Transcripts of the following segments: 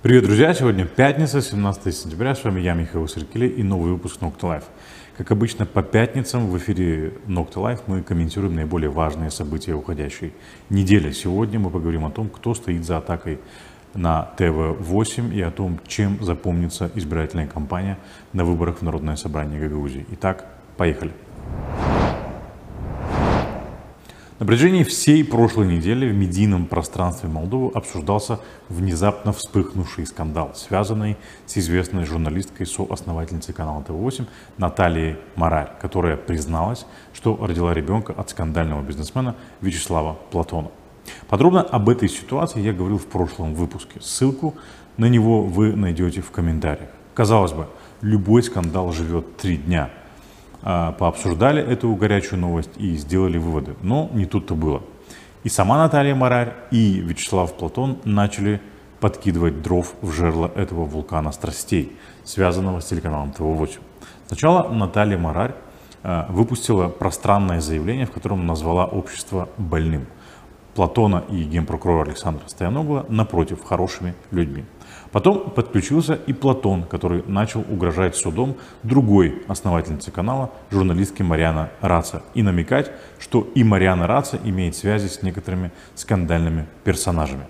Привет, друзья! Сегодня пятница, 17 сентября. С вами я, Михаил Сыркеле и новый выпуск Nocta Life. Как обычно, по пятницам в эфире Nocta Life мы комментируем наиболее важные события уходящей недели. Сегодня мы поговорим о том, кто стоит за атакой на ТВ-8 и о том, чем запомнится избирательная кампания на выборах в Народное собрание Гагаузии. Итак, поехали! На протяжении всей прошлой недели в медийном пространстве Молдовы обсуждался внезапно вспыхнувший скандал, связанный с известной журналисткой, соосновательницей канала ТВ-8 Натальей Марарь, которая призналась, что родила ребенка от скандального бизнесмена Вячеслава Платона. Подробно об этой ситуации я говорил в прошлом выпуске. Ссылку на него вы найдете в комментариях. Казалось бы, любой скандал живет три дня – пообсуждали эту горячую новость и сделали выводы. Но не тут-то было. И сама Наталья Марарь, и Вячеслав Платон начали подкидывать дров в жерло этого вулкана страстей, связанного с телеканалом ТВ-8. Сначала Наталья Марарь а, выпустила пространное заявление, в котором назвала общество больным. Платона и генпрокурора Александра Стояногла, напротив, хорошими людьми. Потом подключился и Платон, который начал угрожать судом другой основательнице канала, журналистке Мариана Раца, и намекать, что и Мариана Раца имеет связи с некоторыми скандальными персонажами.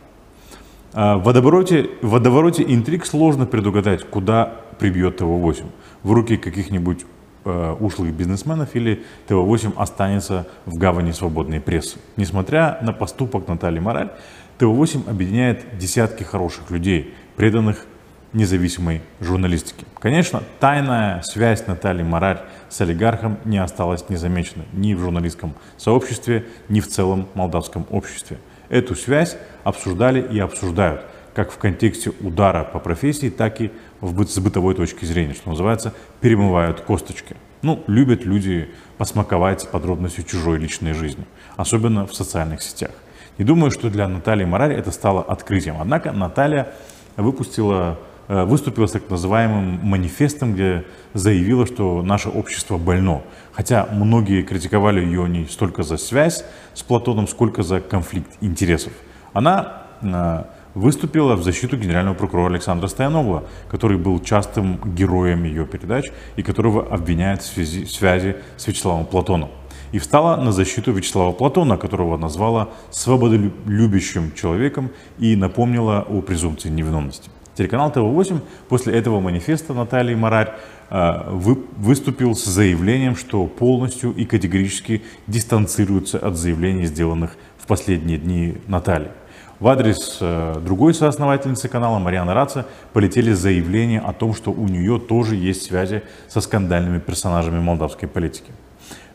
А в водовороте, в водовороте интриг сложно предугадать, куда прибьет ТВ-8. В руки каких-нибудь э, ушлых бизнесменов или ТВ-8 останется в гавани свободной прессы. Несмотря на поступок Натальи Мораль, ТВ-8 объединяет десятки хороших людей, преданных независимой журналистике. Конечно, тайная связь Натальи Марарь с олигархом не осталась незамеченной ни в журналистском сообществе, ни в целом молдавском обществе. Эту связь обсуждали и обсуждают, как в контексте удара по профессии, так и в быт, с бытовой точки зрения, что называется, перемывают косточки. Ну, любят люди посмаковать подробностью чужой личной жизни, особенно в социальных сетях. Не думаю, что для Натальи Марарь это стало открытием. Однако Наталья выпустила, э, выступила с так называемым манифестом, где заявила, что наше общество больно. Хотя многие критиковали ее не столько за связь с Платоном, сколько за конфликт интересов. Она э, выступила в защиту генерального прокурора Александра Стояногла, который был частым героем ее передач и которого обвиняют в связи, связи с Вячеславом Платоном. И встала на защиту Вячеслава Платона, которого назвала свободолюбящим человеком и напомнила о презумпции невиновности. Телеканал ТВ-8 после этого манифеста Натальи Марарь э, выступил с заявлением, что полностью и категорически дистанцируется от заявлений, сделанных в последние дни Натальи. В адрес э, другой соосновательницы канала Марианы Раца полетели заявления о том, что у нее тоже есть связи со скандальными персонажами молдавской политики.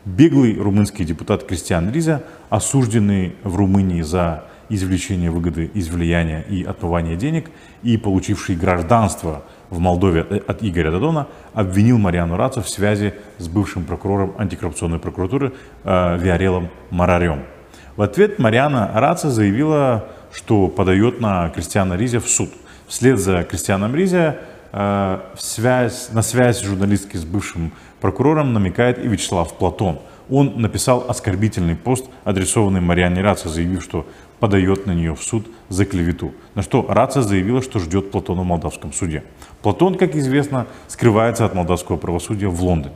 Беглый румынский депутат Кристиан Риза, осужденный в Румынии за извлечение выгоды из влияния и отмывание денег и получивший гражданство в Молдове э, от Игоря Дадона, обвинил Мариану Рацу в связи с бывшим прокурором антикоррупционной прокуратуры э, Виарелом Марарем. В ответ Мариана Раца заявила, что подает на Кристиана Ризя в суд. Вслед за Кристианом Ризя э, связь, на связь журналистки с бывшим прокурором намекает и Вячеслав Платон. Он написал оскорбительный пост, адресованный Мариане Раце, заявив, что подает на нее в суд за клевету. На что Раца заявила, что ждет Платона в молдавском суде. Платон, как известно, скрывается от молдавского правосудия в Лондоне.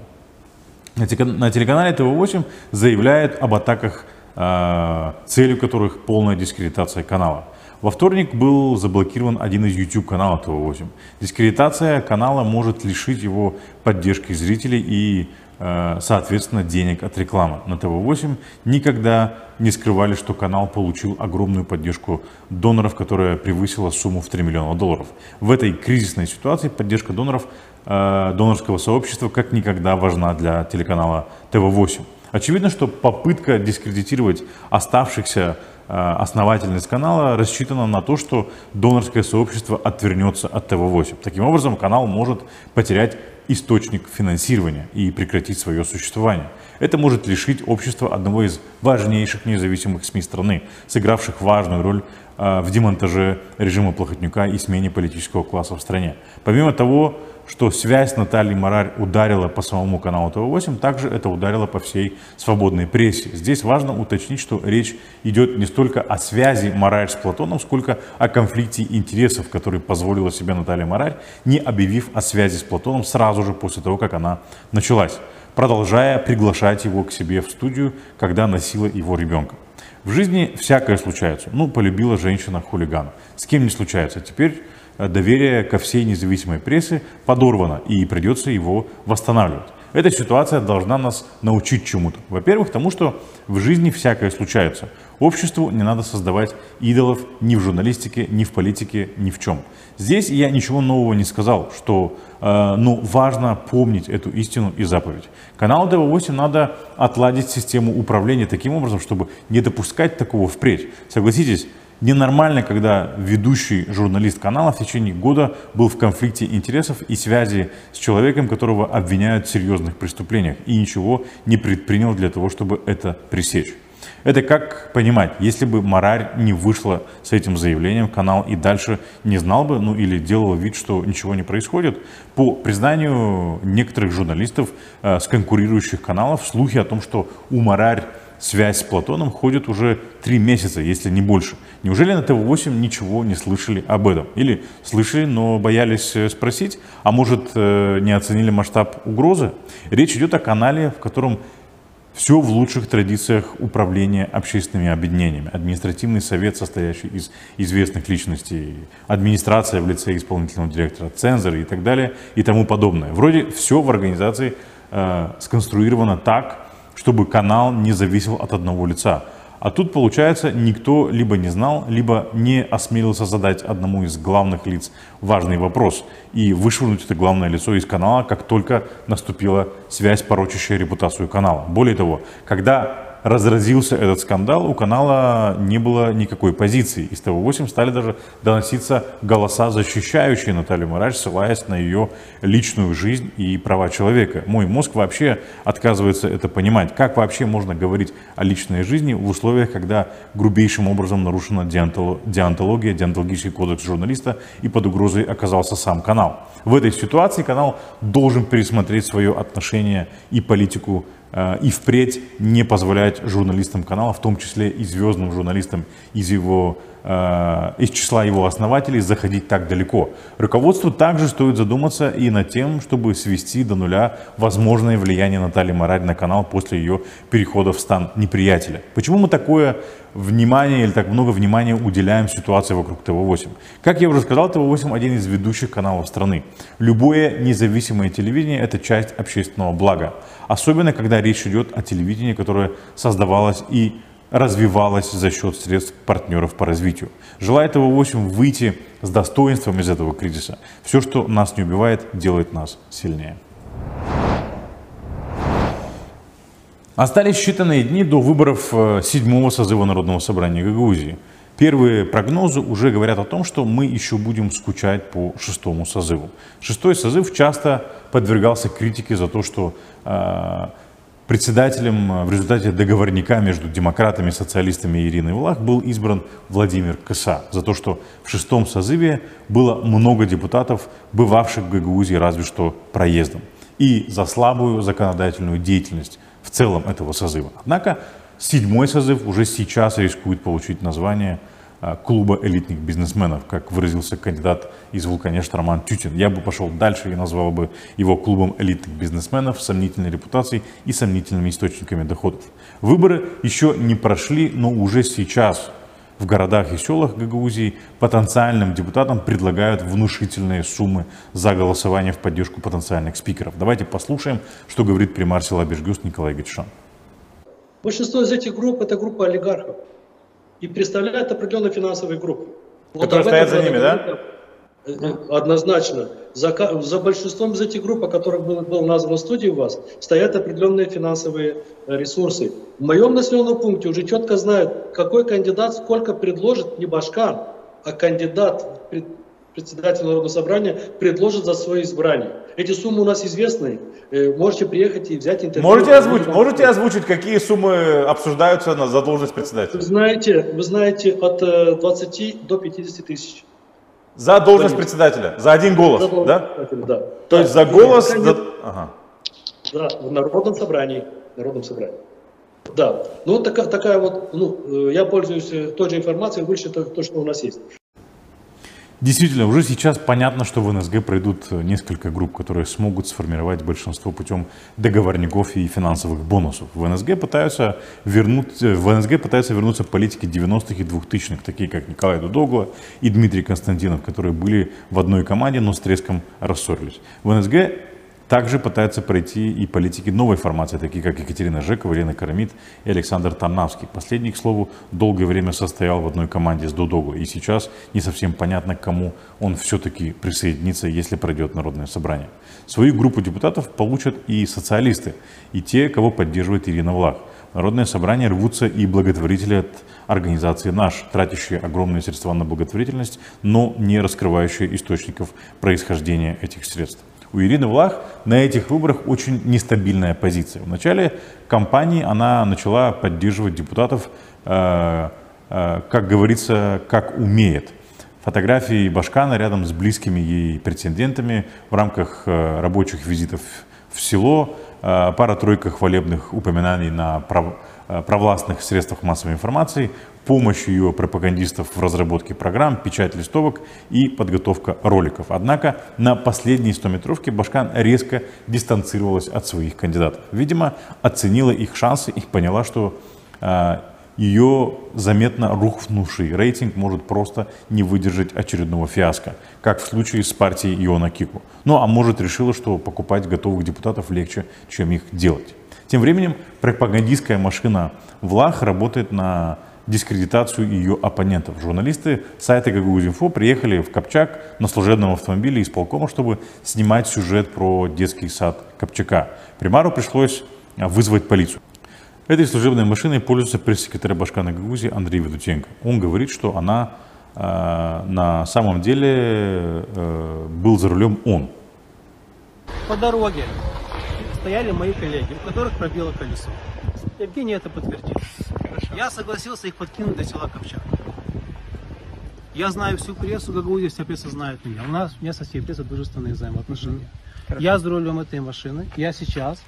На телеканале ТВ-8 заявляет об атаках Э, целью которых полная дискредитация канала. Во вторник был заблокирован один из YouTube каналов ТВ8. Дискредитация канала может лишить его поддержки зрителей и, э, соответственно, денег от рекламы. На ТВ8 никогда не скрывали, что канал получил огромную поддержку доноров, которая превысила сумму в 3 миллиона долларов. В этой кризисной ситуации поддержка доноров, э, донорского сообщества как никогда важна для телеканала ТВ8. Очевидно, что попытка дискредитировать оставшихся основательность канала рассчитана на то, что донорское сообщество отвернется от ТВ-8. Таким образом, канал может потерять источник финансирования и прекратить свое существование. Это может лишить общества одного из важнейших независимых СМИ страны, сыгравших важную роль э, в демонтаже режима Плохотнюка и смене политического класса в стране. Помимо того, что связь Натальи Марарь ударила по самому каналу ТВ-8, также это ударило по всей свободной прессе. Здесь важно уточнить, что речь идет не столько о связи Марарь с Платоном, сколько о конфликте интересов, который позволила себе Наталья Марарь, не объявив о связи с Платоном сразу же после того, как она началась, продолжая приглашать его к себе в студию, когда носила его ребенка. В жизни всякое случается. Ну, полюбила женщина хулигана. С кем не случается. Теперь доверие ко всей независимой прессе подорвано, и придется его восстанавливать. Эта ситуация должна нас научить чему-то. Во-первых, тому, что в жизни всякое случается. Обществу не надо создавать идолов ни в журналистике, ни в политике, ни в чем. Здесь я ничего нового не сказал, что э, ну, важно помнить эту истину и заповедь. Каналу ТВ8 надо отладить систему управления таким образом, чтобы не допускать такого впредь. Согласитесь, Ненормально, когда ведущий журналист канала в течение года был в конфликте интересов и связи с человеком, которого обвиняют в серьезных преступлениях и ничего не предпринял для того, чтобы это пресечь. Это как понимать, если бы Марарь не вышла с этим заявлением, канал и дальше не знал бы, ну или делал вид, что ничего не происходит. По признанию некоторых журналистов э, с конкурирующих каналов, слухи о том, что у Марарь связь с Платоном ходит уже три месяца, если не больше. Неужели на ТВ-8 ничего не слышали об этом? Или слышали, но боялись э, спросить? А может, э, не оценили масштаб угрозы? Речь идет о канале, в котором все в лучших традициях управления общественными объединениями. Административный совет, состоящий из известных личностей, администрация в лице исполнительного директора, цензоры и так далее и тому подобное. Вроде все в организации э, сконструировано так, чтобы канал не зависел от одного лица. А тут, получается, никто либо не знал, либо не осмелился задать одному из главных лиц важный вопрос и вышвырнуть это главное лицо из канала, как только наступила связь, порочащая репутацию канала. Более того, когда разразился этот скандал, у канала не было никакой позиции. Из ТВ-8 стали даже доноситься голоса, защищающие Наталью Марач, ссылаясь на ее личную жизнь и права человека. Мой мозг вообще отказывается это понимать. Как вообще можно говорить о личной жизни в условиях, когда грубейшим образом нарушена диантология, диантологический кодекс журналиста и под угрозой оказался сам канал. В этой ситуации канал должен пересмотреть свое отношение и политику и впредь не позволять журналистам канала, в том числе и звездным журналистам из его э, из числа его основателей заходить так далеко. Руководству также стоит задуматься и над тем, чтобы свести до нуля возможное влияние Натальи Мораль на канал после ее перехода в стан неприятеля. Почему мы такое внимание или так много внимания уделяем ситуации вокруг ТВ-8? Как я уже сказал, ТВ-8 один из ведущих каналов страны. Любое независимое телевидение – это часть общественного блага. Особенно, когда речь идет о телевидении, которое создавалось и развивалась за счет средств партнеров по развитию. Желает его 8 выйти с достоинством из этого кризиса. Все, что нас не убивает, делает нас сильнее. Остались считанные дни до выборов э, седьмого созыва Народного собрания Гагаузии. Первые прогнозы уже говорят о том, что мы еще будем скучать по шестому созыву. Шестой созыв часто подвергался критике за то, что э, председателем э, в результате договорника между демократами и социалистами Ириной Влах был избран Владимир Кыса за то, что в шестом созыве было много депутатов, бывавших в Гагаузии разве что проездом, и за слабую законодательную деятельность в целом этого созыва. Однако Седьмой созыв уже сейчас рискует получить название клуба элитных бизнесменов, как выразился кандидат из Вулканешт Роман Тютин. Я бы пошел дальше и назвал бы его клубом элитных бизнесменов с сомнительной репутацией и сомнительными источниками доходов. Выборы еще не прошли, но уже сейчас в городах и селах Гагаузии потенциальным депутатам предлагают внушительные суммы за голосование в поддержку потенциальных спикеров. Давайте послушаем, что говорит примар села Николай Гетшан. Большинство из этих групп – это группа олигархов и представляют определенные финансовые группы. Которые вот стоят за ними, да? Однозначно. За, за большинством из этих групп, о которых был, был назван в студии у вас, стоят определенные финансовые э, ресурсы. В моем населенном пункте уже четко знают, какой кандидат сколько предложит не Башкар, а кандидат председатель Народного собрания предложит за свое избрание. Эти суммы у нас известны. Э, можете приехать и взять интервью. Можете озвучить, можете озвучить какие суммы обсуждаются на, за должность председателя? Вы знаете, вы знаете от 20 э, до 50 тысяч. За должность председателя, за один голос, За да? да. То Да, есть за голос... за- Ага. Да, в Народном собрании. В Народном собрании. Да. Ну, вот такая, такая вот, ну, э, я пользуюсь той же информацией, выше то, что у нас есть. Действительно, уже сейчас понятно, что в НСГ пройдут э, несколько групп, которые смогут сформировать большинство путем договорников и финансовых бонусов. В НСГ пытаются, вернуть, э, в НСГ пытаются вернуться политики 90-х и 2000-х, такие как Николай Дудогла и Дмитрий Константинов, которые были в одной команде, но с треском рассорились. В НСГ также пытаются пройти и политики новой формации, такие как Екатерина Жекова, Елена Карамид и Александр Тарнавский. Последний, к слову, долгое время состоял в одной команде с Дудогу, и сейчас не совсем понятно, к кому он все-таки присоединится, если пройдет Народное собрание. Свою группу депутатов получат и социалисты, и те, кого поддерживает Ирина Влах. Народное собрание рвутся и благотворители от организации «Наш», тратящие огромные средства на благотворительность, но не раскрывающие источников происхождения этих средств. У Ирины Влах на этих выборах очень нестабильная позиция. В начале кампании она начала поддерживать депутатов, э, э, как говорится, как умеет. Фотографии Башкана рядом с близкими ей претендентами в рамках э, рабочих визитов в село, пара-тройка хвалебных упоминаний на прав- провластных средствах массовой информации, помощь ее пропагандистов в разработке программ, печать листовок и подготовка роликов. Однако на последней 100-метровке Башкан резко дистанцировалась от своих кандидатов. Видимо, оценила их шансы и поняла, что э, ее заметно рухнувший рейтинг может просто не выдержать очередного фиаско, как в случае с партией Иона Кику. Ну а может решила, что покупать готовых депутатов легче, чем их делать. Тем временем пропагандистская машина Влах работает на дискредитацию ее оппонентов. Журналисты сайта Гагаузинфо приехали в Копчак на служебном автомобиле исполкома, чтобы снимать сюжет про детский сад Копчака. Примару пришлось вызвать полицию. Этой служебной машиной пользуется пресс-секретарь Башкана Гагаузии Андрей Ведутенко. Он говорит, что она э, на самом деле э, был за рулем он. По дороге стояли мои коллеги, у которых пробило колесо. Евгений это подтвердил. Я согласился их подкинуть до села Ковчак. Я знаю всю прессу, Гагаузия, вся пресса знает меня. У нас, у меня со всей прессой дружественные взаимоотношения. Я за рулем этой машины. Я сейчас,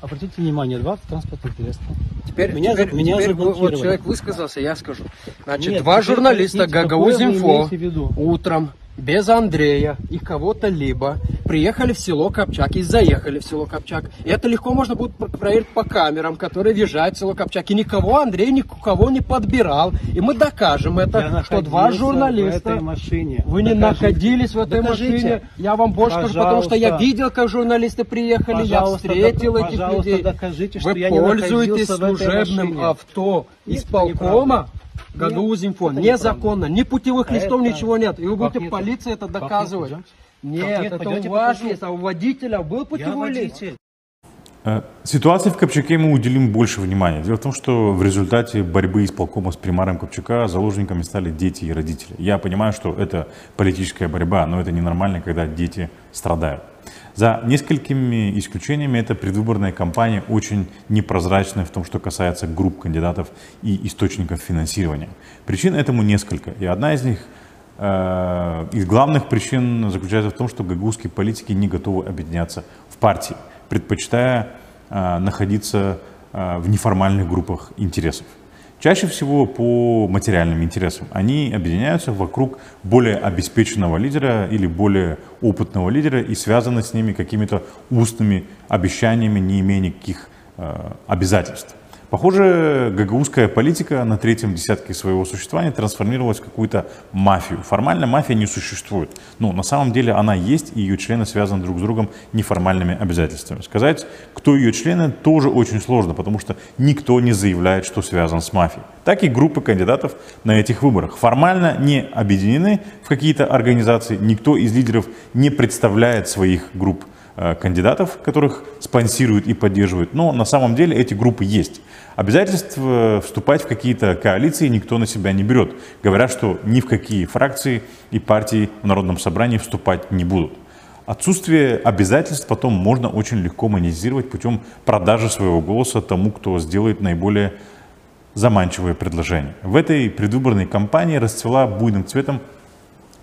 обратите внимание, два транспортных средства. Теперь, Меня теперь, меня теперь вот человек высказался, я скажу. Значит, Нет, два журналиста Гагаузинфо утром без Андрея и кого-то либо приехали в село Копчак и заехали в село Копчак. И это легко можно будет про- проверить по камерам, которые въезжают в село Копчак. И никого Андрей никого не подбирал. И мы докажем это, Я что два журналиста... в этой машине. Вы не Докажите. находились в этой Докажите. машине. Я вам больше скажу, потому что я Пожалуйста. видел, как журналисты приехали, я Пожалуйста, встретил док- этих пожалуйста, людей. докажите, что Вы я не пользуетесь этой служебным авто Нет, исполкома это незаконно, ни путевых листов, Это- ничего нет. И вы будете полиции это доказывать. Нет, это у вас покажу. есть, а у водителя был путевой лист. Э, Ситуации в Копчаке мы уделим больше внимания. Дело в том, что в результате борьбы исполкома с примаром Копчака заложниками стали дети и родители. Я понимаю, что это политическая борьба, но это ненормально, когда дети страдают. За несколькими исключениями эта предвыборная кампания очень непрозрачная в том, что касается групп кандидатов и источников финансирования. Причин этому несколько, и одна из них из главных причин заключается в том, что гагаузские политики не готовы объединяться в партии, предпочитая э, находиться э, в неформальных группах интересов. Чаще всего по материальным интересам. Они объединяются вокруг более обеспеченного лидера или более опытного лидера и связаны с ними какими-то устными обещаниями, не имея никаких э, обязательств. Похоже, гагаузская политика на третьем десятке своего существования трансформировалась в какую-то мафию. Формально мафия не существует, но на самом деле она есть, и ее члены связаны друг с другом неформальными обязательствами. Сказать, кто ее члены, тоже очень сложно, потому что никто не заявляет, что связан с мафией. Так и группы кандидатов на этих выборах формально не объединены в какие-то организации, никто из лидеров не представляет своих групп э, кандидатов, которых спонсируют и поддерживают, но на самом деле эти группы есть. Обязательств э, вступать в какие-то коалиции никто на себя не берет. Говорят, что ни в какие фракции и партии в Народном собрании вступать не будут. Отсутствие обязательств потом можно очень легко монетизировать путем продажи своего голоса тому, кто сделает наиболее заманчивое предложение. В этой предвыборной кампании расцвела буйным цветом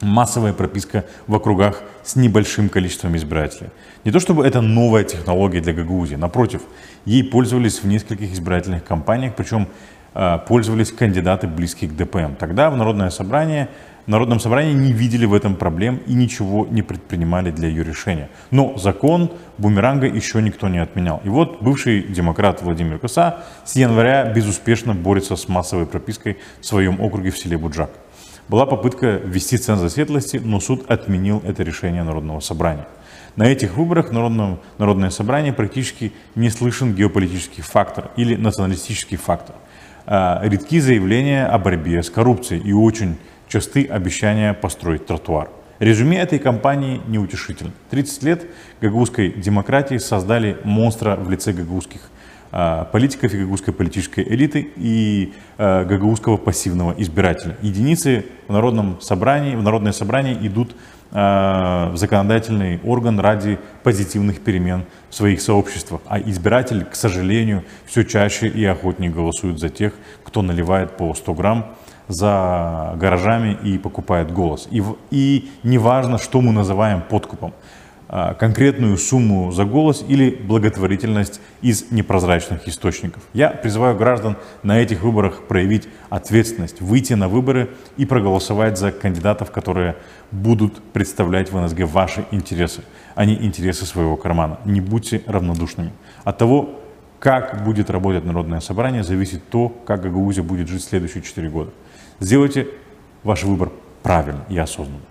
массовая прописка в округах с небольшим количеством избирателей. Не то чтобы это новая технология для Гагаузии, напротив, ей пользовались в нескольких избирательных кампаниях, причем э, пользовались кандидаты, близкие к ДПМ. Тогда в Народное собрание, в Народном собрании не видели в этом проблем и ничего не предпринимали для ее решения. Но закон бумеранга еще никто не отменял. И вот бывший демократ Владимир Коса с января безуспешно борется с массовой пропиской в своем округе в селе Буджак. Была попытка ввести ценз светлости, но суд отменил это решение Народного собрания. На этих выборах Народное, Народное собрание практически не слышен геополитический фактор или националистический фактор. А, редки заявления о борьбе с коррупцией и очень часты обещания построить тротуар. Резюме этой кампании неутешительно. 30 лет гагаузской демократии создали монстра в лице гагаузских а, политиков и гагаузской политической элиты и а, гагаузского пассивного избирателя. Единицы в народном собрании, в народное собрание идут а, в законодательный орган ради позитивных перемен в своих сообществах. А избиратель, к сожалению, все чаще и охотнее голосует за тех, кто наливает по 100 грамм за гаражами и покупает голос. И, и неважно, что мы называем подкупом. А, конкретную сумму за голос или благотворительность из непрозрачных источников. Я призываю граждан на этих выборах проявить ответственность, выйти на выборы и проголосовать за кандидатов, которые будут представлять в НСГ ваши интересы, а не интересы своего кармана. Не будьте равнодушными. От того, как будет работать Народное собрание, зависит то, как Гагаузия будет жить следующие 4 года. Сделайте ваш выбор правильно и осознанно.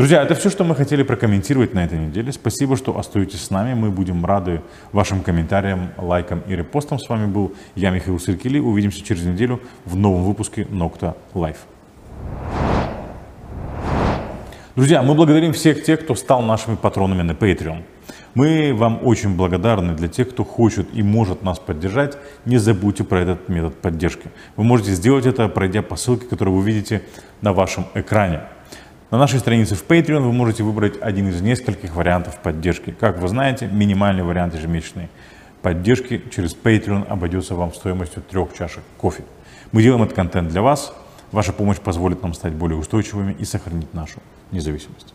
Друзья, это все, что мы хотели прокомментировать на этой неделе. Спасибо, что остаетесь с нами. Мы будем рады вашим комментариям, лайкам и репостам. С вами был я, Михаил Сыркили. Увидимся через неделю в новом выпуске Nokta Live. Друзья, мы благодарим всех тех, кто стал нашими патронами на Patreon. Мы вам очень благодарны для тех, кто хочет и может нас поддержать. Не забудьте про этот метод поддержки. Вы можете сделать это, пройдя по ссылке, которую вы видите на вашем экране. На нашей странице в Patreon вы можете выбрать один из нескольких вариантов поддержки. Как вы знаете, минимальный вариант ежемесячной поддержки через Patreon обойдется вам стоимостью трех чашек кофе. Мы делаем этот контент для вас. Ваша помощь позволит нам стать более устойчивыми и сохранить нашу независимость.